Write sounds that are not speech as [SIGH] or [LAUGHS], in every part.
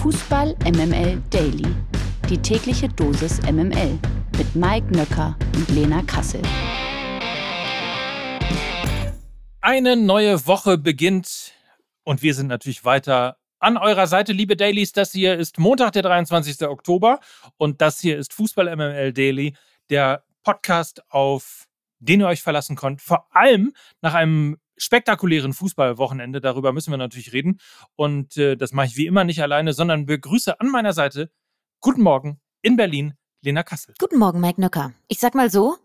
Fußball MML Daily. Die tägliche Dosis MML mit Mike Nöcker und Lena Kassel. Eine neue Woche beginnt und wir sind natürlich weiter an eurer Seite, liebe Dailies. Das hier ist Montag, der 23. Oktober und das hier ist Fußball MML Daily, der Podcast, auf den ihr euch verlassen könnt. Vor allem nach einem spektakulären Fußballwochenende. Darüber müssen wir natürlich reden. Und äh, das mache ich wie immer nicht alleine, sondern begrüße an meiner Seite, guten Morgen in Berlin, Lena Kassel. Guten Morgen, Mike Nöcker. Ich sag mal so,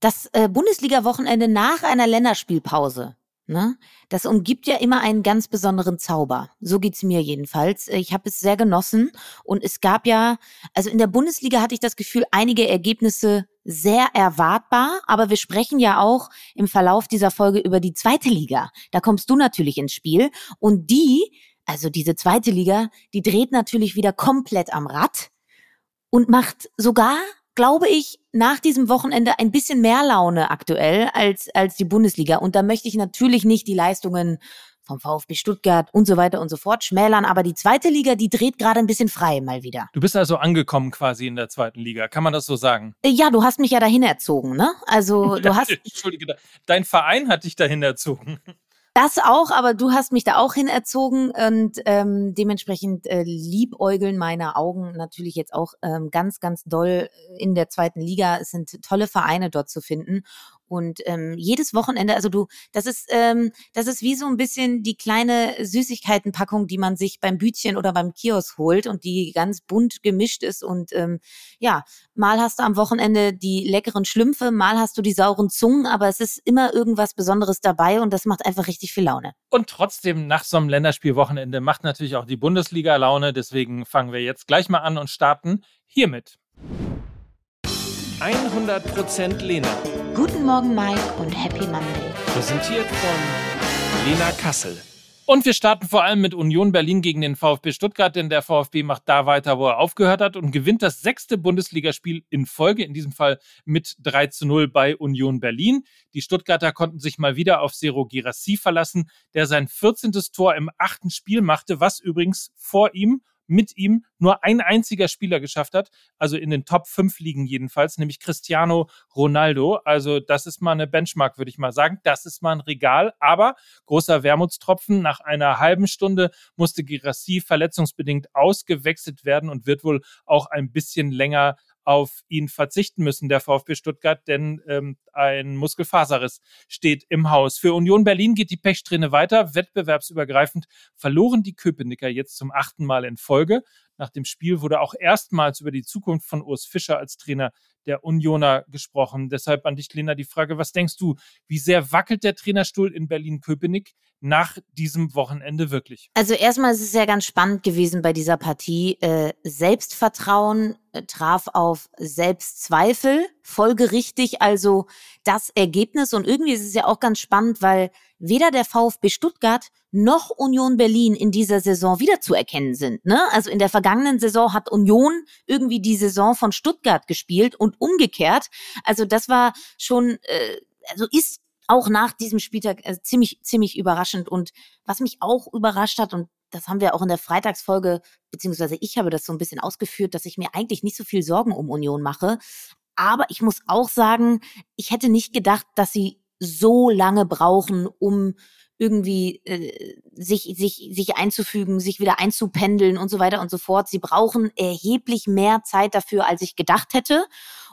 das äh, Bundesliga-Wochenende nach einer Länderspielpause, ne, das umgibt ja immer einen ganz besonderen Zauber. So geht's mir jedenfalls. Ich habe es sehr genossen und es gab ja, also in der Bundesliga hatte ich das Gefühl, einige Ergebnisse sehr erwartbar, aber wir sprechen ja auch im Verlauf dieser Folge über die zweite Liga. Da kommst du natürlich ins Spiel und die, also diese zweite Liga, die dreht natürlich wieder komplett am Rad und macht sogar glaube ich, nach diesem Wochenende ein bisschen mehr Laune aktuell als, als die Bundesliga. Und da möchte ich natürlich nicht die Leistungen vom VfB Stuttgart und so weiter und so fort schmälern. Aber die zweite Liga, die dreht gerade ein bisschen frei mal wieder. Du bist also angekommen quasi in der zweiten Liga. Kann man das so sagen? Äh, ja, du hast mich ja dahin erzogen, ne? Also [LAUGHS] du hast. Entschuldige, dein Verein hat dich dahin erzogen. Das auch, aber du hast mich da auch hin erzogen und ähm, dementsprechend äh, liebäugeln meine Augen natürlich jetzt auch ähm, ganz, ganz doll in der zweiten Liga. Es sind tolle Vereine dort zu finden und ähm, jedes Wochenende, also du, das ist, ähm, das ist wie so ein bisschen die kleine Süßigkeitenpackung, die man sich beim Bütchen oder beim Kiosk holt und die ganz bunt gemischt ist. Und ähm, ja, mal hast du am Wochenende die leckeren Schlümpfe, mal hast du die sauren Zungen, aber es ist immer irgendwas Besonderes dabei und das macht einfach richtig viel Laune. Und trotzdem, nach so einem Länderspielwochenende macht natürlich auch die Bundesliga Laune. Deswegen fangen wir jetzt gleich mal an und starten hiermit. 100% Lena. Guten Morgen, Mike, und Happy Monday. Präsentiert von Lena Kassel. Und wir starten vor allem mit Union Berlin gegen den VfB Stuttgart, denn der VfB macht da weiter, wo er aufgehört hat und gewinnt das sechste Bundesligaspiel in Folge, in diesem Fall mit 3 zu 0 bei Union Berlin. Die Stuttgarter konnten sich mal wieder auf Zero Girassi verlassen, der sein 14. Tor im achten Spiel machte, was übrigens vor ihm mit ihm nur ein einziger Spieler geschafft hat, also in den Top 5 Ligen jedenfalls, nämlich Cristiano Ronaldo. Also das ist mal eine Benchmark, würde ich mal sagen. Das ist mal ein Regal, aber großer Wermutstropfen. Nach einer halben Stunde musste Girassi verletzungsbedingt ausgewechselt werden und wird wohl auch ein bisschen länger auf ihn verzichten müssen, der VfB Stuttgart, denn ähm, ein Muskelfaserriss steht im Haus. Für Union Berlin geht die Pechsträhne weiter. Wettbewerbsübergreifend verloren die Köpenicker jetzt zum achten Mal in Folge. Nach dem Spiel wurde auch erstmals über die Zukunft von Urs Fischer als Trainer der Unioner gesprochen. Deshalb an dich, Lena, die Frage, was denkst du, wie sehr wackelt der Trainerstuhl in Berlin-Köpenick nach diesem Wochenende wirklich? Also erstmal ist es ja ganz spannend gewesen bei dieser Partie. Äh, Selbstvertrauen äh, traf auf Selbstzweifel, folgerichtig also das Ergebnis. Und irgendwie ist es ja auch ganz spannend, weil weder der VfB Stuttgart noch Union Berlin in dieser Saison wiederzuerkennen sind. Ne? Also in der vergangenen Saison hat Union irgendwie die Saison von Stuttgart gespielt und umgekehrt. Also das war schon, äh, also ist auch nach diesem Spieltag äh, ziemlich, ziemlich überraschend. Und was mich auch überrascht hat, und das haben wir auch in der Freitagsfolge, beziehungsweise ich habe das so ein bisschen ausgeführt, dass ich mir eigentlich nicht so viel Sorgen um Union mache. Aber ich muss auch sagen, ich hätte nicht gedacht, dass sie so lange brauchen, um irgendwie äh, sich, sich, sich einzufügen, sich wieder einzupendeln und so weiter und so fort. Sie brauchen erheblich mehr Zeit dafür, als ich gedacht hätte.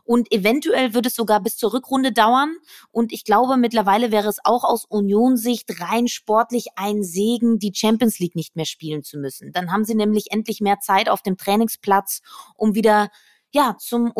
Und eventuell wird es sogar bis zur Rückrunde dauern. Und ich glaube, mittlerweile wäre es auch aus Union-Sicht rein sportlich ein Segen, die Champions League nicht mehr spielen zu müssen. Dann haben sie nämlich endlich mehr Zeit auf dem Trainingsplatz, um wieder ja, zum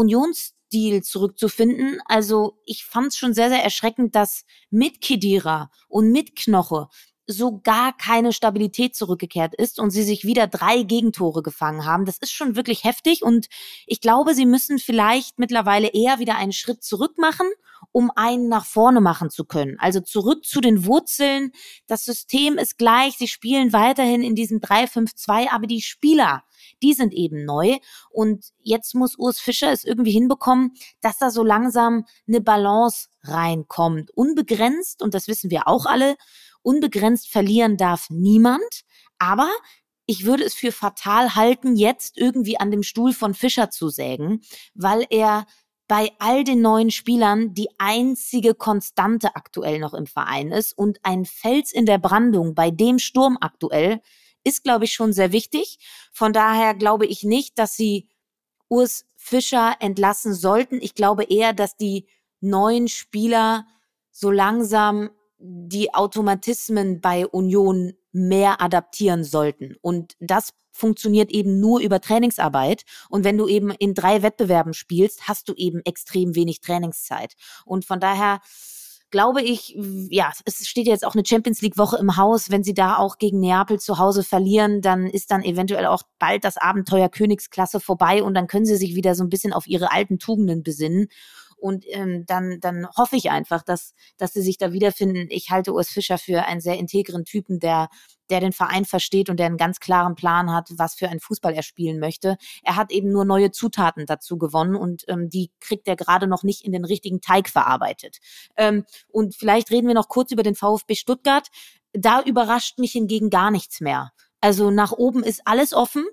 Unionsstil zurückzufinden. Also ich fand es schon sehr, sehr erschreckend, dass mit Kedira und mit Knoche so gar keine Stabilität zurückgekehrt ist und sie sich wieder drei Gegentore gefangen haben. Das ist schon wirklich heftig und ich glaube, sie müssen vielleicht mittlerweile eher wieder einen Schritt zurück machen, um einen nach vorne machen zu können. Also zurück zu den Wurzeln. Das System ist gleich, sie spielen weiterhin in diesem 3-5-2, aber die Spieler, die sind eben neu und jetzt muss Urs Fischer es irgendwie hinbekommen, dass da so langsam eine Balance reinkommt. Unbegrenzt, und das wissen wir auch alle, unbegrenzt verlieren darf niemand. Aber ich würde es für fatal halten, jetzt irgendwie an dem Stuhl von Fischer zu sägen, weil er bei all den neuen Spielern die einzige Konstante aktuell noch im Verein ist und ein Fels in der Brandung bei dem Sturm aktuell ist, glaube ich, schon sehr wichtig. Von daher glaube ich nicht, dass sie Urs Fischer entlassen sollten. Ich glaube eher, dass die neuen Spieler so langsam die Automatismen bei Union mehr adaptieren sollten. Und das funktioniert eben nur über Trainingsarbeit. Und wenn du eben in drei Wettbewerben spielst, hast du eben extrem wenig Trainingszeit. Und von daher glaube ich, ja, es steht jetzt auch eine Champions League Woche im Haus. Wenn sie da auch gegen Neapel zu Hause verlieren, dann ist dann eventuell auch bald das Abenteuer Königsklasse vorbei und dann können sie sich wieder so ein bisschen auf ihre alten Tugenden besinnen. Und ähm, dann, dann hoffe ich einfach, dass, dass sie sich da wiederfinden. Ich halte Urs Fischer für einen sehr integren Typen, der, der den Verein versteht und der einen ganz klaren Plan hat, was für einen Fußball er spielen möchte. Er hat eben nur neue Zutaten dazu gewonnen und ähm, die kriegt er gerade noch nicht in den richtigen Teig verarbeitet. Ähm, und vielleicht reden wir noch kurz über den VfB Stuttgart. Da überrascht mich hingegen gar nichts mehr. Also nach oben ist alles offen.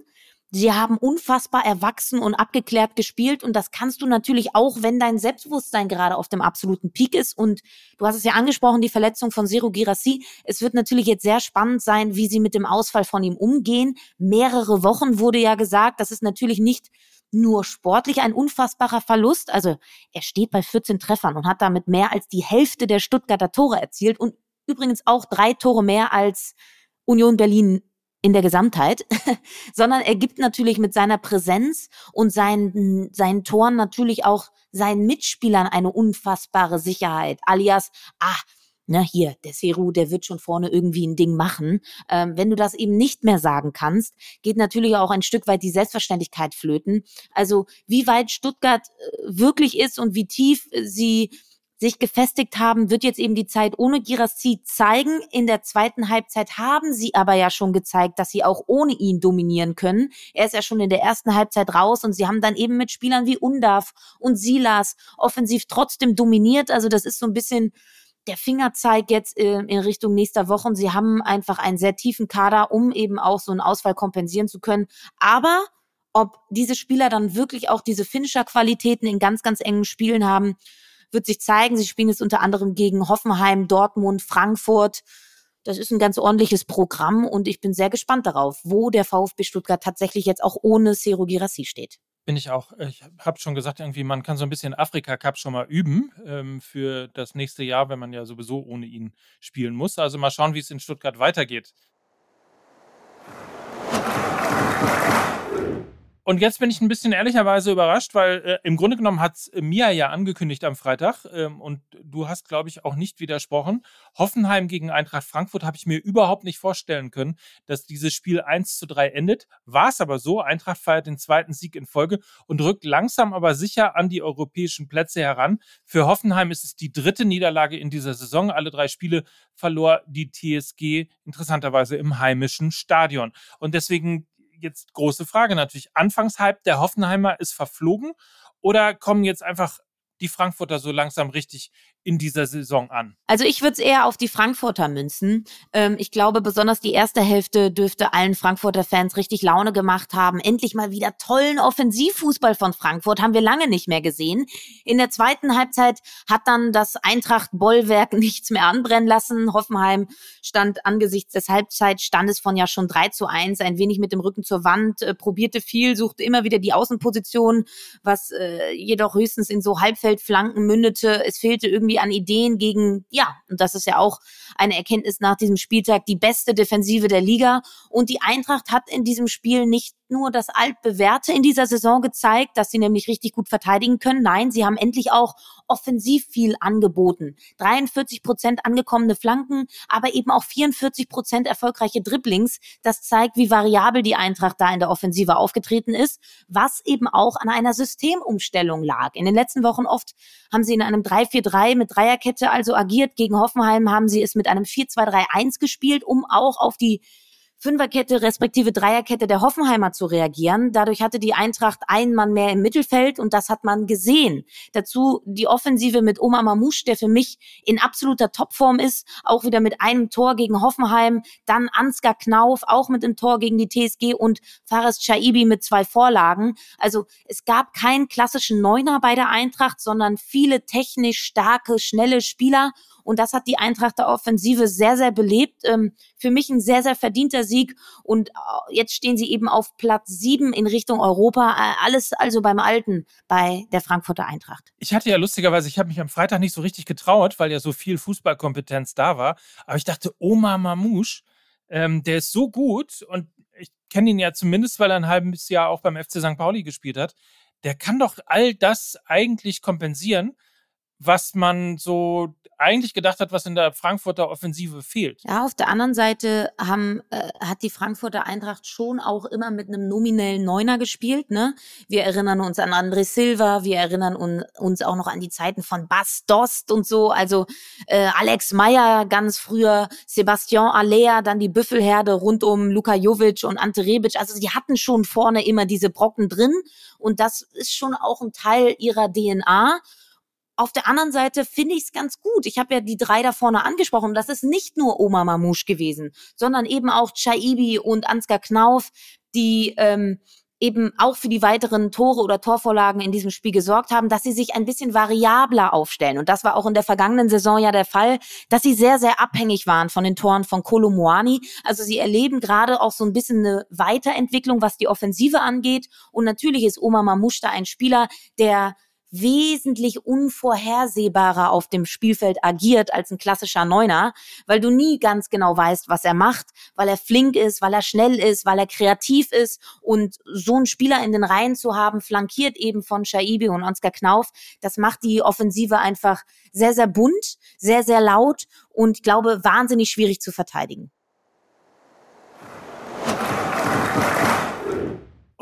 Sie haben unfassbar erwachsen und abgeklärt gespielt und das kannst du natürlich auch, wenn dein Selbstbewusstsein gerade auf dem absoluten Peak ist und du hast es ja angesprochen, die Verletzung von Zero Girassi. Es wird natürlich jetzt sehr spannend sein, wie sie mit dem Ausfall von ihm umgehen. Mehrere Wochen wurde ja gesagt, das ist natürlich nicht nur sportlich ein unfassbarer Verlust. Also er steht bei 14 Treffern und hat damit mehr als die Hälfte der Stuttgarter Tore erzielt und übrigens auch drei Tore mehr als Union Berlin in der Gesamtheit, [LAUGHS] sondern er gibt natürlich mit seiner Präsenz und seinen, seinen Toren natürlich auch seinen Mitspielern eine unfassbare Sicherheit. Alias, ah, na hier, der Seru, der wird schon vorne irgendwie ein Ding machen. Ähm, wenn du das eben nicht mehr sagen kannst, geht natürlich auch ein Stück weit die Selbstverständlichkeit flöten. Also wie weit Stuttgart äh, wirklich ist und wie tief sie sich gefestigt haben, wird jetzt eben die Zeit ohne Girassi zeigen. In der zweiten Halbzeit haben sie aber ja schon gezeigt, dass sie auch ohne ihn dominieren können. Er ist ja schon in der ersten Halbzeit raus und sie haben dann eben mit Spielern wie Undaf und Silas offensiv trotzdem dominiert. Also das ist so ein bisschen der Fingerzeig jetzt äh, in Richtung nächster Wochen. Sie haben einfach einen sehr tiefen Kader, um eben auch so einen Ausfall kompensieren zu können. Aber ob diese Spieler dann wirklich auch diese Finisher-Qualitäten in ganz, ganz engen Spielen haben, wird sich zeigen. Sie spielen jetzt unter anderem gegen Hoffenheim, Dortmund, Frankfurt. Das ist ein ganz ordentliches Programm und ich bin sehr gespannt darauf, wo der VfB Stuttgart tatsächlich jetzt auch ohne Seru Girassi steht. Bin ich auch. Ich habe schon gesagt, irgendwie, man kann so ein bisschen Afrika Cup schon mal üben ähm, für das nächste Jahr, wenn man ja sowieso ohne ihn spielen muss. Also mal schauen, wie es in Stuttgart weitergeht. Und jetzt bin ich ein bisschen ehrlicherweise überrascht, weil äh, im Grunde genommen hat äh, Mia ja angekündigt am Freitag ähm, und du hast, glaube ich, auch nicht widersprochen. Hoffenheim gegen Eintracht Frankfurt habe ich mir überhaupt nicht vorstellen können, dass dieses Spiel 1 zu 3 endet. War es aber so, Eintracht feiert den zweiten Sieg in Folge und rückt langsam aber sicher an die europäischen Plätze heran. Für Hoffenheim ist es die dritte Niederlage in dieser Saison. Alle drei Spiele verlor die TSG interessanterweise im heimischen Stadion. Und deswegen jetzt große Frage natürlich. Anfangshype der Hoffenheimer ist verflogen oder kommen jetzt einfach die Frankfurter so langsam richtig in dieser Saison an? Also ich würde es eher auf die Frankfurter münzen. Ähm, ich glaube, besonders die erste Hälfte dürfte allen Frankfurter Fans richtig Laune gemacht haben. Endlich mal wieder tollen Offensivfußball von Frankfurt haben wir lange nicht mehr gesehen. In der zweiten Halbzeit hat dann das Eintracht-Bollwerk [LAUGHS] nichts mehr anbrennen lassen. Hoffenheim stand angesichts des Halbzeitstandes von ja schon 3 zu 1 ein wenig mit dem Rücken zur Wand, äh, probierte viel, suchte immer wieder die Außenposition, was äh, jedoch höchstens in so Halbfeldflanken mündete. Es fehlte irgendwie irgendwie an Ideen gegen, ja, und das ist ja auch eine Erkenntnis nach diesem Spieltag, die beste Defensive der Liga. Und die Eintracht hat in diesem Spiel nicht nur das altbewährte in dieser Saison gezeigt, dass sie nämlich richtig gut verteidigen können. Nein, sie haben endlich auch offensiv viel angeboten. 43 Prozent angekommene Flanken, aber eben auch 44 Prozent erfolgreiche Dribblings. Das zeigt, wie variabel die Eintracht da in der Offensive aufgetreten ist, was eben auch an einer Systemumstellung lag. In den letzten Wochen oft haben sie in einem 3-4-3 mit Dreierkette also agiert. Gegen Hoffenheim haben sie es mit einem 4-2-3-1 gespielt, um auch auf die Fünferkette respektive Dreierkette der Hoffenheimer zu reagieren. Dadurch hatte die Eintracht einen Mann mehr im Mittelfeld und das hat man gesehen. Dazu die Offensive mit Oma Mamouche, der für mich in absoluter Topform ist, auch wieder mit einem Tor gegen Hoffenheim, dann Ansgar Knauf auch mit dem Tor gegen die TSG und Fares Chaibi mit zwei Vorlagen. Also es gab keinen klassischen Neuner bei der Eintracht, sondern viele technisch starke, schnelle Spieler und das hat die Eintracht der Offensive sehr, sehr belebt. Ähm, für mich ein sehr, sehr verdienter Sieg. Und äh, jetzt stehen sie eben auf Platz sieben in Richtung Europa. Äh, alles also beim Alten bei der Frankfurter Eintracht. Ich hatte ja lustigerweise, ich habe mich am Freitag nicht so richtig getraut, weil ja so viel Fußballkompetenz da war. Aber ich dachte, Oma Mamouche, ähm, der ist so gut und ich kenne ihn ja zumindest, weil er ein halbes Jahr auch beim FC St. Pauli gespielt hat. Der kann doch all das eigentlich kompensieren was man so eigentlich gedacht hat, was in der Frankfurter Offensive fehlt. Ja, auf der anderen Seite haben, äh, hat die Frankfurter Eintracht schon auch immer mit einem nominellen Neuner gespielt. Ne? Wir erinnern uns an André Silva, wir erinnern un, uns auch noch an die Zeiten von Bas Dost und so. Also äh, Alex Meyer ganz früher, Sebastian Alea, dann die Büffelherde rund um Luka Jovic und Ante Rebic. Also die hatten schon vorne immer diese Brocken drin und das ist schon auch ein Teil ihrer DNA. Auf der anderen Seite finde ich es ganz gut. Ich habe ja die drei da vorne angesprochen. Das ist nicht nur Oma Mamouche gewesen, sondern eben auch Chaibi und Ansgar Knauf, die ähm, eben auch für die weiteren Tore oder Torvorlagen in diesem Spiel gesorgt haben, dass sie sich ein bisschen variabler aufstellen. Und das war auch in der vergangenen Saison ja der Fall, dass sie sehr, sehr abhängig waren von den Toren von Kolomoani. Also sie erleben gerade auch so ein bisschen eine Weiterentwicklung, was die Offensive angeht. Und natürlich ist Oma Mamouche da ein Spieler, der wesentlich unvorhersehbarer auf dem Spielfeld agiert als ein klassischer Neuner, weil du nie ganz genau weißt, was er macht, weil er flink ist, weil er schnell ist, weil er kreativ ist und so einen Spieler in den Reihen zu haben, flankiert eben von Shaibi und Ansgar Knauf, das macht die Offensive einfach sehr, sehr bunt, sehr, sehr laut und ich glaube wahnsinnig schwierig zu verteidigen.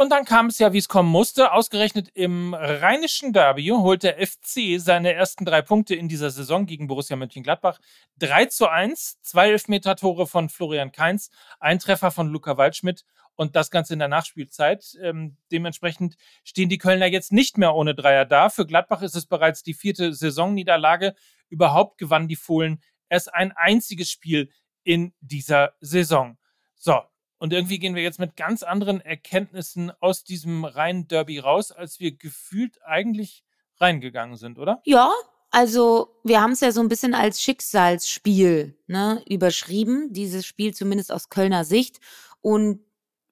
Und dann kam es ja, wie es kommen musste. Ausgerechnet im rheinischen Derby holt der FC seine ersten drei Punkte in dieser Saison gegen Borussia Mönchengladbach. 3 zu 1, zwei Elfmeter-Tore von Florian Kainz, ein Treffer von Luca Waldschmidt und das Ganze in der Nachspielzeit. Ähm, dementsprechend stehen die Kölner jetzt nicht mehr ohne Dreier da. Für Gladbach ist es bereits die vierte Saisonniederlage. Überhaupt gewannen die Fohlen erst ein einziges Spiel in dieser Saison. So, und irgendwie gehen wir jetzt mit ganz anderen Erkenntnissen aus diesem reinen Derby raus, als wir gefühlt eigentlich reingegangen sind, oder? Ja, also wir haben es ja so ein bisschen als Schicksalsspiel ne, überschrieben, dieses Spiel zumindest aus Kölner Sicht. Und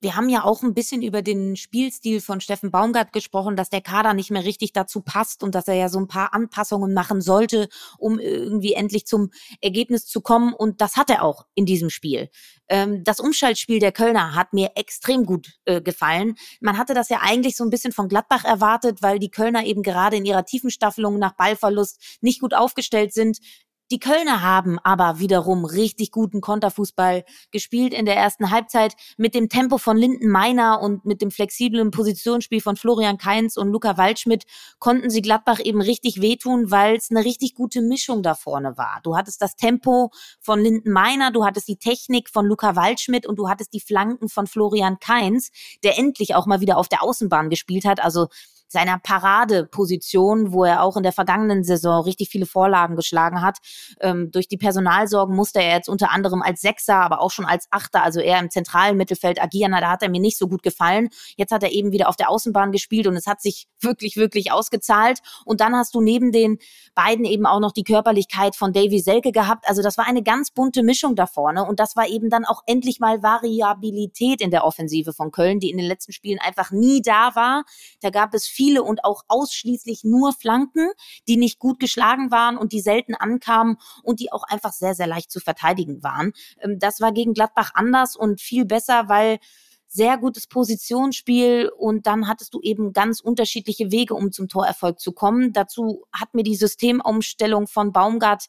wir haben ja auch ein bisschen über den Spielstil von Steffen Baumgart gesprochen, dass der Kader nicht mehr richtig dazu passt und dass er ja so ein paar Anpassungen machen sollte, um irgendwie endlich zum Ergebnis zu kommen. Und das hat er auch in diesem Spiel. Ähm, das Umschaltspiel der Kölner hat mir extrem gut äh, gefallen. Man hatte das ja eigentlich so ein bisschen von Gladbach erwartet, weil die Kölner eben gerade in ihrer Tiefenstaffelung nach Ballverlust nicht gut aufgestellt sind. Die Kölner haben aber wiederum richtig guten Konterfußball gespielt in der ersten Halbzeit mit dem Tempo von Linden Meiner und mit dem flexiblen Positionsspiel von Florian Kainz und Luca Waldschmidt konnten sie Gladbach eben richtig wehtun, weil es eine richtig gute Mischung da vorne war. Du hattest das Tempo von Linden Meiner, du hattest die Technik von Luca Waldschmidt und du hattest die Flanken von Florian Kainz, der endlich auch mal wieder auf der Außenbahn gespielt hat. Also seiner Paradeposition, wo er auch in der vergangenen Saison richtig viele Vorlagen geschlagen hat. Ähm, durch die Personalsorgen musste er jetzt unter anderem als Sechser, aber auch schon als Achter, also eher im zentralen Mittelfeld agieren. Da hat er mir nicht so gut gefallen. Jetzt hat er eben wieder auf der Außenbahn gespielt und es hat sich [LAUGHS] wirklich, wirklich ausgezahlt. Und dann hast du neben den beiden eben auch noch die Körperlichkeit von Davy Selke gehabt. Also das war eine ganz bunte Mischung da vorne und das war eben dann auch endlich mal Variabilität in der Offensive von Köln, die in den letzten Spielen einfach nie da war. Da gab es viele und auch ausschließlich nur Flanken, die nicht gut geschlagen waren und die selten ankamen und die auch einfach sehr, sehr leicht zu verteidigen waren. Ähm, das war gegen Gladbach anders und viel besser, weil sehr gutes Positionsspiel und dann hattest du eben ganz unterschiedliche Wege, um zum Torerfolg zu kommen. Dazu hat mir die Systemumstellung von Baumgart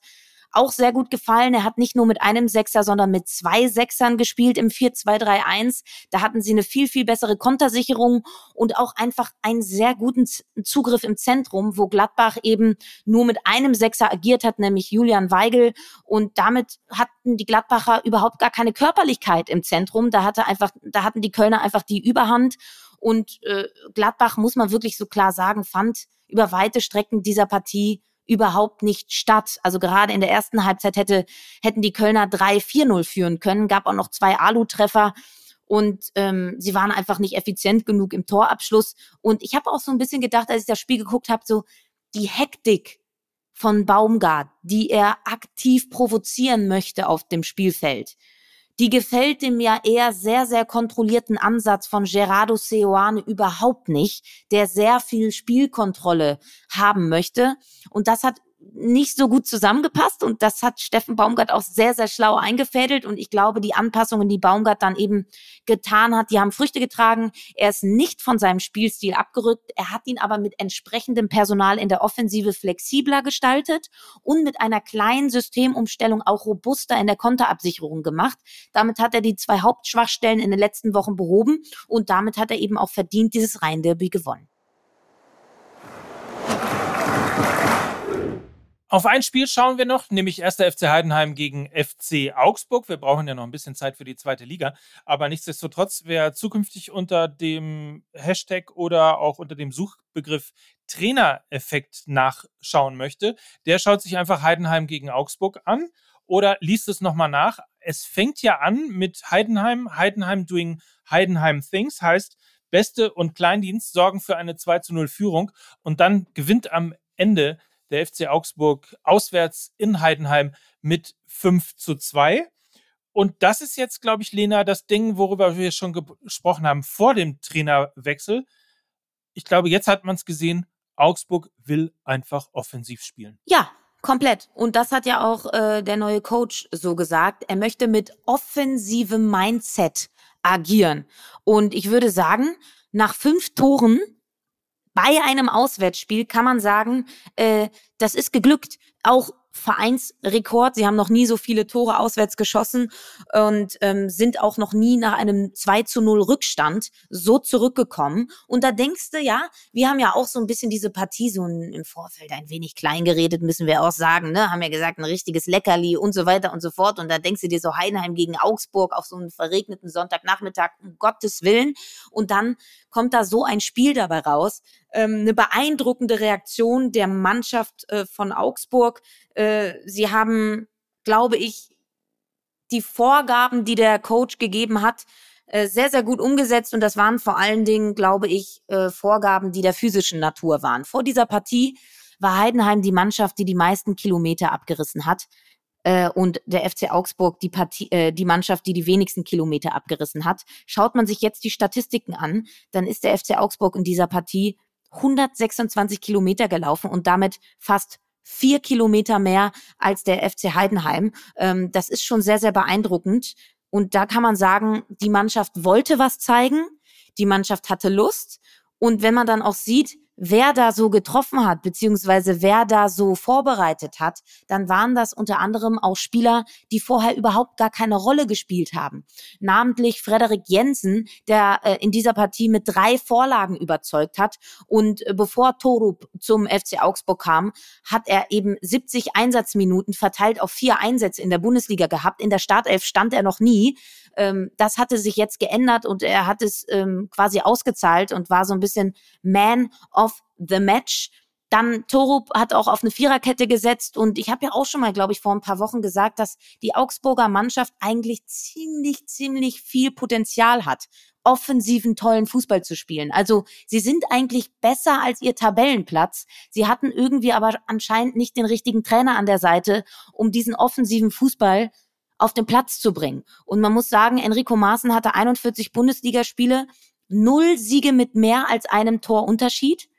auch sehr gut gefallen. Er hat nicht nur mit einem Sechser, sondern mit zwei Sechsern gespielt im 4-2-3-1. Da hatten sie eine viel, viel bessere Kontersicherung und auch einfach einen sehr guten Zugriff im Zentrum, wo Gladbach eben nur mit einem Sechser agiert hat, nämlich Julian Weigel. Und damit hatten die Gladbacher überhaupt gar keine Körperlichkeit im Zentrum. Da hatte einfach, da hatten die Kölner einfach die Überhand. Und äh, Gladbach, muss man wirklich so klar sagen, fand über weite Strecken dieser Partie überhaupt nicht statt. Also gerade in der ersten Halbzeit hätte, hätten die Kölner 3-4-0 führen können, gab auch noch zwei Alu-Treffer und ähm, sie waren einfach nicht effizient genug im Torabschluss. Und ich habe auch so ein bisschen gedacht, als ich das Spiel geguckt habe, so die Hektik von Baumgart, die er aktiv provozieren möchte auf dem Spielfeld die gefällt dem ja eher sehr, sehr kontrollierten Ansatz von Gerardo Seoane überhaupt nicht, der sehr viel Spielkontrolle haben möchte. Und das hat nicht so gut zusammengepasst und das hat Steffen Baumgart auch sehr, sehr schlau eingefädelt und ich glaube, die Anpassungen, die Baumgart dann eben getan hat, die haben Früchte getragen. Er ist nicht von seinem Spielstil abgerückt, er hat ihn aber mit entsprechendem Personal in der Offensive flexibler gestaltet und mit einer kleinen Systemumstellung auch robuster in der Konterabsicherung gemacht. Damit hat er die zwei Hauptschwachstellen in den letzten Wochen behoben und damit hat er eben auch verdient dieses Rhein-Derby gewonnen. Auf ein Spiel schauen wir noch, nämlich 1. FC Heidenheim gegen FC Augsburg. Wir brauchen ja noch ein bisschen Zeit für die zweite Liga. Aber nichtsdestotrotz, wer zukünftig unter dem Hashtag oder auch unter dem Suchbegriff Trainereffekt nachschauen möchte, der schaut sich einfach Heidenheim gegen Augsburg an oder liest es nochmal nach. Es fängt ja an mit Heidenheim, Heidenheim doing Heidenheim Things, heißt Beste und Kleindienst sorgen für eine 2 zu 0 Führung und dann gewinnt am Ende der FC Augsburg auswärts in Heidenheim mit 5 zu 2. Und das ist jetzt, glaube ich, Lena, das Ding, worüber wir schon gesprochen haben vor dem Trainerwechsel. Ich glaube, jetzt hat man es gesehen, Augsburg will einfach offensiv spielen. Ja, komplett. Und das hat ja auch äh, der neue Coach so gesagt. Er möchte mit offensivem Mindset agieren. Und ich würde sagen, nach fünf Toren bei einem Auswärtsspiel kann man sagen, äh, das ist geglückt. Auch Vereinsrekord. Sie haben noch nie so viele Tore auswärts geschossen und ähm, sind auch noch nie nach einem 2 zu 0 Rückstand so zurückgekommen. Und da denkst du, ja, wir haben ja auch so ein bisschen diese Partie so im Vorfeld ein wenig klein geredet, müssen wir auch sagen, ne? Haben ja gesagt, ein richtiges Leckerli und so weiter und so fort. Und da denkst du dir so Heidenheim gegen Augsburg auf so einen verregneten Sonntagnachmittag, um Gottes Willen. Und dann kommt da so ein Spiel dabei raus. Ähm, eine beeindruckende Reaktion der Mannschaft äh, von Augsburg. Äh, sie haben, glaube ich, die Vorgaben, die der Coach gegeben hat, äh, sehr, sehr gut umgesetzt. Und das waren vor allen Dingen, glaube ich, äh, Vorgaben, die der physischen Natur waren. Vor dieser Partie war Heidenheim die Mannschaft, die die meisten Kilometer abgerissen hat. Äh, und der FC Augsburg die, Partie, äh, die Mannschaft, die die wenigsten Kilometer abgerissen hat. Schaut man sich jetzt die Statistiken an, dann ist der FC Augsburg in dieser Partie 126 Kilometer gelaufen und damit fast vier Kilometer mehr als der FC Heidenheim. Ähm, das ist schon sehr, sehr beeindruckend. Und da kann man sagen, die Mannschaft wollte was zeigen, die Mannschaft hatte Lust. Und wenn man dann auch sieht, wer da so getroffen hat, beziehungsweise wer da so vorbereitet hat, dann waren das unter anderem auch Spieler, die vorher überhaupt gar keine Rolle gespielt haben. Namentlich Frederik Jensen, der äh, in dieser Partie mit drei Vorlagen überzeugt hat. Und äh, bevor Torup zum FC Augsburg kam, hat er eben 70 Einsatzminuten verteilt auf vier Einsätze in der Bundesliga gehabt. In der Startelf stand er noch nie. Ähm, das hatte sich jetzt geändert und er hat es ähm, quasi ausgezahlt und war so ein bisschen Man of the Match. Dann Torup hat auch auf eine Viererkette gesetzt und ich habe ja auch schon mal, glaube ich, vor ein paar Wochen gesagt, dass die Augsburger Mannschaft eigentlich ziemlich, ziemlich viel Potenzial hat, offensiven tollen Fußball zu spielen. Also sie sind eigentlich besser als ihr Tabellenplatz. Sie hatten irgendwie aber anscheinend nicht den richtigen Trainer an der Seite, um diesen offensiven Fußball auf den Platz zu bringen. Und man muss sagen, Enrico Maaßen hatte 41 Bundesligaspiele, null Siege mit mehr als einem Torunterschied.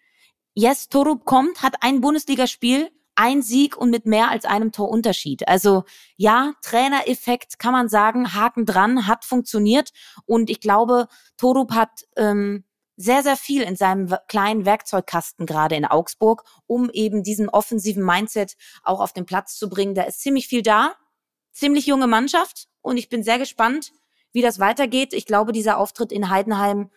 Yes, Torup kommt, hat ein Bundesligaspiel, ein Sieg und mit mehr als einem Torunterschied. Also ja, Trainereffekt kann man sagen, Haken dran, hat funktioniert. Und ich glaube, Torup hat ähm, sehr, sehr viel in seinem kleinen Werkzeugkasten gerade in Augsburg, um eben diesen offensiven Mindset auch auf den Platz zu bringen. Da ist ziemlich viel da, ziemlich junge Mannschaft und ich bin sehr gespannt, wie das weitergeht. Ich glaube, dieser Auftritt in Heidenheim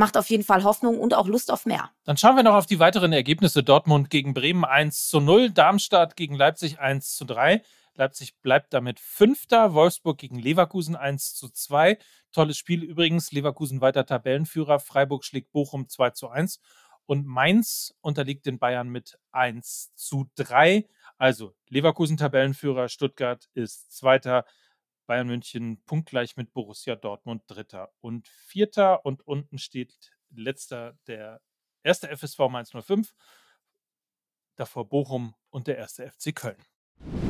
macht auf jeden Fall Hoffnung und auch Lust auf mehr. Dann schauen wir noch auf die weiteren Ergebnisse. Dortmund gegen Bremen 1 zu 0, Darmstadt gegen Leipzig 1 zu 3. Leipzig bleibt damit Fünfter. Wolfsburg gegen Leverkusen 1 zu 2. Tolles Spiel übrigens. Leverkusen weiter Tabellenführer. Freiburg schlägt Bochum 2 zu 1. Und Mainz unterliegt den Bayern mit 1 zu 3. Also Leverkusen Tabellenführer, Stuttgart ist Zweiter, Bayern München punktgleich mit Borussia Dortmund Dritter und Vierter. Und unten steht letzter der erste FSV Mainz 05, davor Bochum und der erste FC Köln.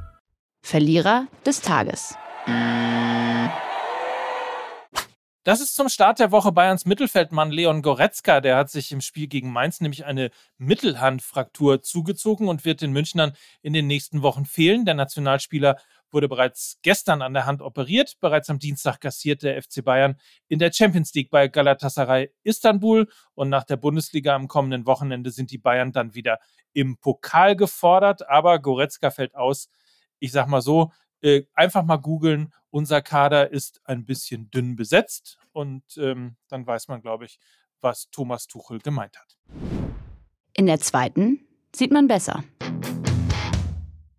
Verlierer des Tages. Das ist zum Start der Woche Bayerns Mittelfeldmann Leon Goretzka. Der hat sich im Spiel gegen Mainz nämlich eine Mittelhandfraktur zugezogen und wird den Münchnern in den nächsten Wochen fehlen. Der Nationalspieler wurde bereits gestern an der Hand operiert. Bereits am Dienstag kassiert der FC Bayern in der Champions League bei Galatasaray Istanbul. Und nach der Bundesliga am kommenden Wochenende sind die Bayern dann wieder im Pokal gefordert. Aber Goretzka fällt aus ich sag mal so, äh, einfach mal googeln. Unser Kader ist ein bisschen dünn besetzt und ähm, dann weiß man, glaube ich, was Thomas Tuchel gemeint hat. In der zweiten sieht man besser.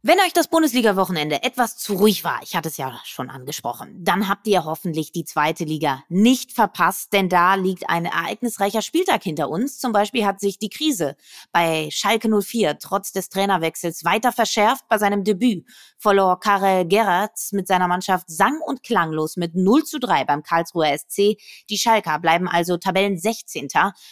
Wenn euch das Bundesliga-Wochenende etwas zu ruhig war, ich hatte es ja schon angesprochen, dann habt ihr hoffentlich die zweite Liga nicht verpasst, denn da liegt ein ereignisreicher Spieltag hinter uns. Zum Beispiel hat sich die Krise bei Schalke 04 trotz des Trainerwechsels weiter verschärft. Bei seinem Debüt verlor Karel Gerrards mit seiner Mannschaft sang- und klanglos mit 0 zu 3 beim Karlsruher SC. Die Schalker bleiben also Tabellen 16.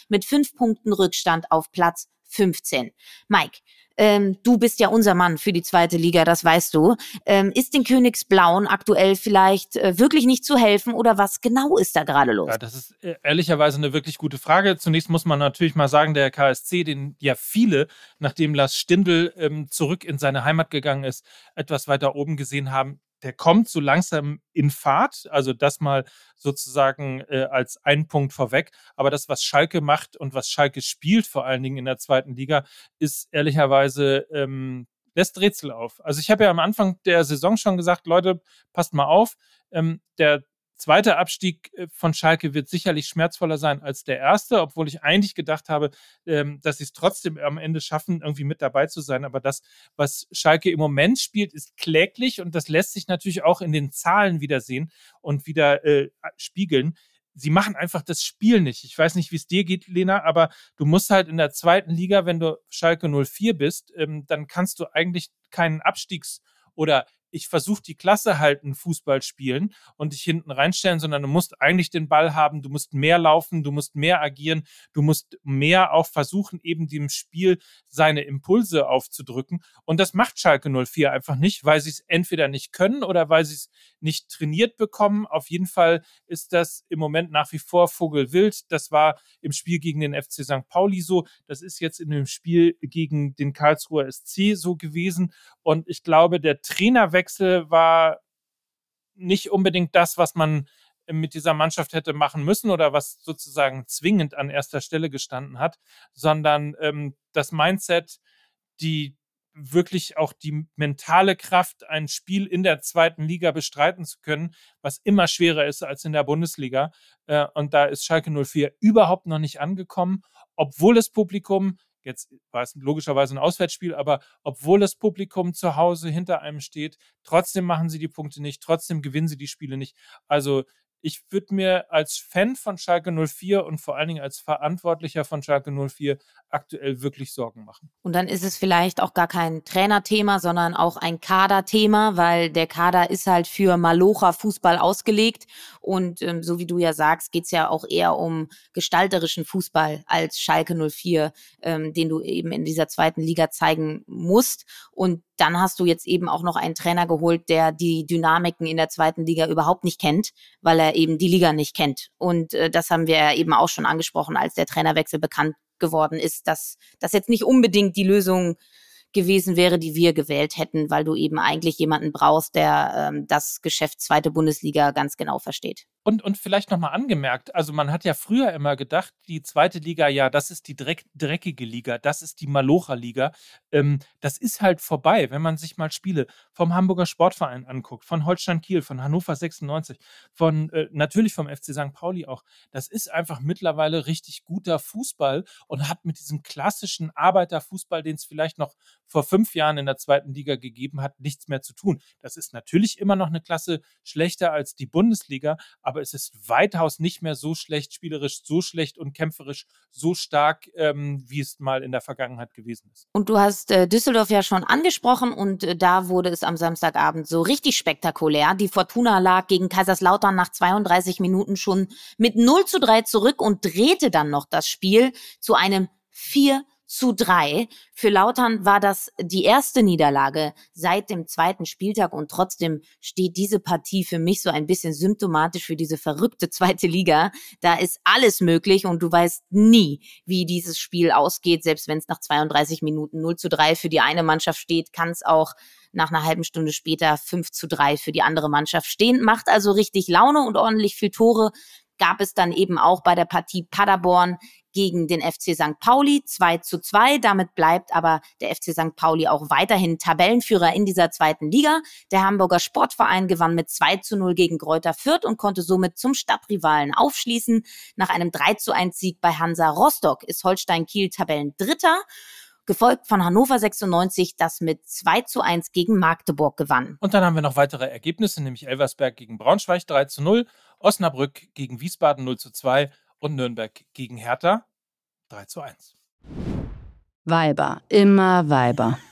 mit fünf Punkten Rückstand auf Platz 15. Mike, ähm, du bist ja unser Mann für die zweite Liga, das weißt du. Ähm, ist den Königsblauen aktuell vielleicht äh, wirklich nicht zu helfen oder was genau ist da gerade los? Ja, das ist äh, ehrlicherweise eine wirklich gute Frage. Zunächst muss man natürlich mal sagen, der KSC, den ja viele, nachdem Lars Stindl ähm, zurück in seine Heimat gegangen ist, etwas weiter oben gesehen haben, der kommt so langsam in Fahrt. Also das mal sozusagen äh, als ein Punkt vorweg. Aber das, was Schalke macht und was Schalke spielt, vor allen Dingen in der zweiten Liga, ist ehrlicherweise ähm, lässt Rätsel auf. Also ich habe ja am Anfang der Saison schon gesagt, Leute, passt mal auf. Ähm, der zweite Abstieg äh, von Schalke wird sicherlich schmerzvoller sein als der erste, obwohl ich eigentlich gedacht habe, ähm, dass sie es trotzdem am Ende schaffen, irgendwie mit dabei zu sein. Aber das, was Schalke im Moment spielt, ist kläglich und das lässt sich natürlich auch in den Zahlen wiedersehen und wieder äh, spiegeln sie machen einfach das Spiel nicht. Ich weiß nicht, wie es dir geht, Lena, aber du musst halt in der zweiten Liga, wenn du Schalke 04 bist, ähm, dann kannst du eigentlich keinen Abstiegs- oder ich versuche die Klasse halten, Fußball spielen und dich hinten reinstellen, sondern du musst eigentlich den Ball haben, du musst mehr laufen, du musst mehr agieren, du musst mehr auch versuchen, eben dem Spiel seine Impulse aufzudrücken. Und das macht Schalke 04 einfach nicht, weil sie es entweder nicht können oder weil sie es nicht trainiert bekommen. Auf jeden Fall ist das im Moment nach wie vor Vogelwild. Das war im Spiel gegen den FC St. Pauli so. Das ist jetzt in dem Spiel gegen den Karlsruher SC so gewesen. Und ich glaube, der Trainerwechsel war nicht unbedingt das, was man mit dieser Mannschaft hätte machen müssen oder was sozusagen zwingend an erster Stelle gestanden hat, sondern ähm, das Mindset, die wirklich auch die mentale Kraft, ein Spiel in der zweiten Liga bestreiten zu können, was immer schwerer ist als in der Bundesliga. Äh, und da ist Schalke 04 überhaupt noch nicht angekommen, obwohl das Publikum, jetzt war es logischerweise ein Auswärtsspiel, aber obwohl das Publikum zu Hause hinter einem steht, trotzdem machen sie die Punkte nicht, trotzdem gewinnen sie die Spiele nicht. Also ich würde mir als Fan von Schalke 04 und vor allen Dingen als Verantwortlicher von Schalke 04 aktuell wirklich Sorgen machen. Und dann ist es vielleicht auch gar kein Trainerthema, sondern auch ein Kaderthema, weil der Kader ist halt für Malocha Fußball ausgelegt. Und ähm, so wie du ja sagst, geht's ja auch eher um gestalterischen Fußball als Schalke 04, ähm, den du eben in dieser zweiten Liga zeigen musst. Und dann hast du jetzt eben auch noch einen Trainer geholt, der die Dynamiken in der zweiten Liga überhaupt nicht kennt, weil er eben die Liga nicht kennt. Und äh, das haben wir eben auch schon angesprochen, als der Trainerwechsel bekannt geworden ist, dass das jetzt nicht unbedingt die Lösung gewesen wäre, die wir gewählt hätten, weil du eben eigentlich jemanden brauchst, der ähm, das Geschäft zweite Bundesliga ganz genau versteht. Und, und vielleicht nochmal angemerkt, also man hat ja früher immer gedacht, die zweite Liga, ja, das ist die dreck, dreckige Liga, das ist die Malocha-Liga. Ähm, das ist halt vorbei, wenn man sich mal Spiele vom Hamburger Sportverein anguckt, von Holstein Kiel, von Hannover 96, von äh, natürlich vom FC St. Pauli auch. Das ist einfach mittlerweile richtig guter Fußball und hat mit diesem klassischen Arbeiterfußball, den es vielleicht noch vor fünf Jahren in der zweiten Liga gegeben hat, nichts mehr zu tun. Das ist natürlich immer noch eine Klasse schlechter als die Bundesliga, aber es ist weitaus nicht mehr so schlecht spielerisch, so schlecht und kämpferisch, so stark, ähm, wie es mal in der Vergangenheit gewesen ist. Und du hast äh, Düsseldorf ja schon angesprochen und äh, da wurde es am Samstagabend so richtig spektakulär. Die Fortuna lag gegen Kaiserslautern nach 32 Minuten schon mit 0 zu 3 zurück und drehte dann noch das Spiel zu einem 4 zu drei. Für Lautern war das die erste Niederlage seit dem zweiten Spieltag und trotzdem steht diese Partie für mich so ein bisschen symptomatisch für diese verrückte zweite Liga. Da ist alles möglich und du weißt nie, wie dieses Spiel ausgeht. Selbst wenn es nach 32 Minuten 0 zu 3 für die eine Mannschaft steht, kann es auch nach einer halben Stunde später 5 zu 3 für die andere Mannschaft stehen. Macht also richtig Laune und ordentlich viel Tore gab es dann eben auch bei der Partie Paderborn gegen den FC St. Pauli 2 zu 2. Damit bleibt aber der FC St. Pauli auch weiterhin Tabellenführer in dieser zweiten Liga. Der Hamburger Sportverein gewann mit 2 zu 0 gegen Kräuter Fürth und konnte somit zum Stadtrivalen aufschließen. Nach einem 3 zu 1 Sieg bei Hansa Rostock ist Holstein Kiel Tabellendritter gefolgt von Hannover 96, das mit 2 zu 1 gegen Magdeburg gewann. Und dann haben wir noch weitere Ergebnisse, nämlich Elversberg gegen Braunschweig 3 zu 0, Osnabrück gegen Wiesbaden 0 zu 2 und Nürnberg gegen Hertha 3 zu 1. Weiber, immer Weiber. [LAUGHS]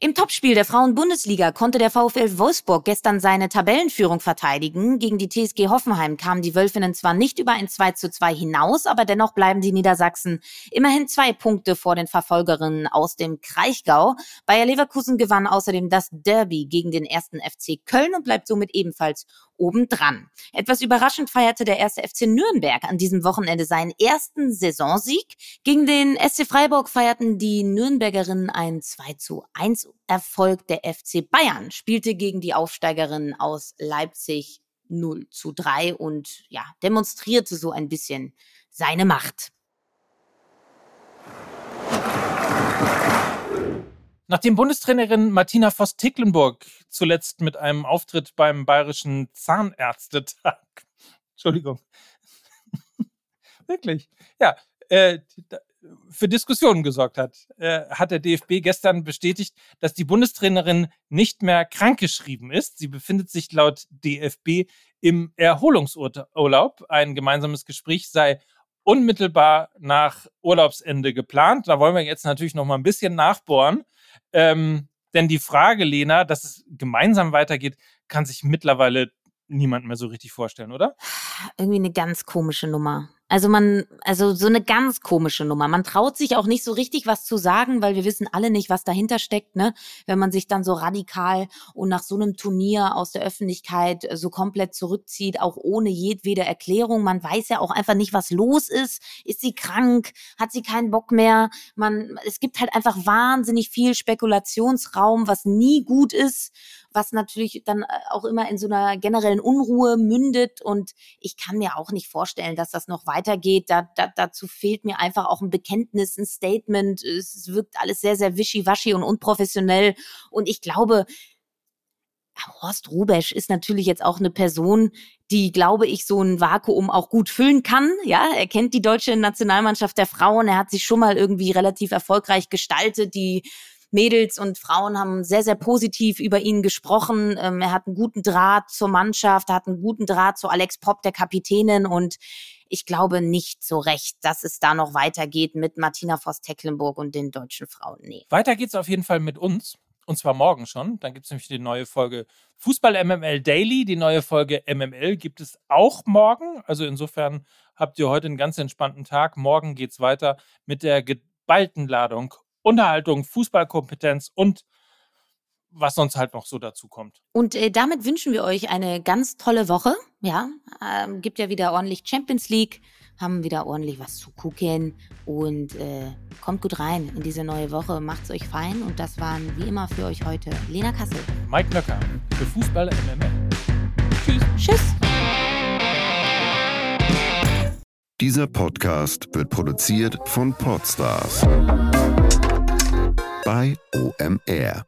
Im Topspiel der Frauen-Bundesliga konnte der VfL Wolfsburg gestern seine Tabellenführung verteidigen. Gegen die TSG Hoffenheim kamen die Wölfinnen zwar nicht über ein 2 zu 2 hinaus, aber dennoch bleiben die Niedersachsen immerhin zwei Punkte vor den Verfolgerinnen aus dem Kraichgau. Bayer Leverkusen gewann außerdem das Derby gegen den ersten FC Köln und bleibt somit ebenfalls obendran. Etwas überraschend feierte der erste FC Nürnberg an diesem Wochenende seinen ersten Saisonsieg. Gegen den SC Freiburg feierten die Nürnbergerinnen einen 2 zu 1 Erfolg. Der FC Bayern spielte gegen die Aufsteigerinnen aus Leipzig 0 zu 3 und ja, demonstrierte so ein bisschen seine Macht. Nachdem Bundestrainerin Martina Voss-Tecklenburg zuletzt mit einem Auftritt beim Bayerischen Zahnärztetag, [LAUGHS] Entschuldigung, [LAUGHS] wirklich, ja, äh, für Diskussionen gesorgt hat, äh, hat der DFB gestern bestätigt, dass die Bundestrainerin nicht mehr krankgeschrieben ist. Sie befindet sich laut DFB im Erholungsurlaub. Ein gemeinsames Gespräch sei unmittelbar nach Urlaubsende geplant. Da wollen wir jetzt natürlich noch mal ein bisschen nachbohren. Ähm, denn die Frage, Lena, dass es gemeinsam weitergeht, kann sich mittlerweile niemand mehr so richtig vorstellen, oder? Irgendwie eine ganz komische Nummer. Also man, also so eine ganz komische Nummer. Man traut sich auch nicht so richtig was zu sagen, weil wir wissen alle nicht, was dahinter steckt, ne? Wenn man sich dann so radikal und nach so einem Turnier aus der Öffentlichkeit so komplett zurückzieht, auch ohne jedwede Erklärung. Man weiß ja auch einfach nicht, was los ist. Ist sie krank? Hat sie keinen Bock mehr? Man, es gibt halt einfach wahnsinnig viel Spekulationsraum, was nie gut ist was natürlich dann äh, auch immer in so einer generellen Unruhe mündet. Und ich kann mir auch nicht vorstellen, dass das noch weitergeht. Da, da, dazu fehlt mir einfach auch ein Bekenntnis, ein Statement. Es wirkt alles sehr, sehr wischiwaschi und unprofessionell. Und ich glaube, Horst Rubesch ist natürlich jetzt auch eine Person, die, glaube ich, so ein Vakuum auch gut füllen kann. Ja, er kennt die deutsche Nationalmannschaft der Frauen. Er hat sich schon mal irgendwie relativ erfolgreich gestaltet. Die Mädels und Frauen haben sehr, sehr positiv über ihn gesprochen. Ähm, er hat einen guten Draht zur Mannschaft, hat einen guten Draht zu Alex Popp, der Kapitänin und ich glaube nicht so recht, dass es da noch weitergeht mit Martina Voss-Tecklenburg und den deutschen Frauen. Nee. Weiter geht's auf jeden Fall mit uns. Und zwar morgen schon. Dann gibt es nämlich die neue Folge Fußball MML Daily. Die neue Folge MML gibt es auch morgen. Also insofern habt ihr heute einen ganz entspannten Tag. Morgen geht es weiter mit der geballten Ladung Unterhaltung, Fußballkompetenz und was sonst halt noch so dazu kommt. Und äh, damit wünschen wir euch eine ganz tolle Woche. Ja, ähm, gibt ja wieder ordentlich Champions League, haben wieder ordentlich was zu gucken und äh, kommt gut rein in diese neue Woche. Macht's euch fein und das waren wie immer für euch heute Lena Kassel, Mike Nöcker für Fußball MML. Tschüss. Tschüss. Dieser Podcast wird produziert von Podstars bei OMR.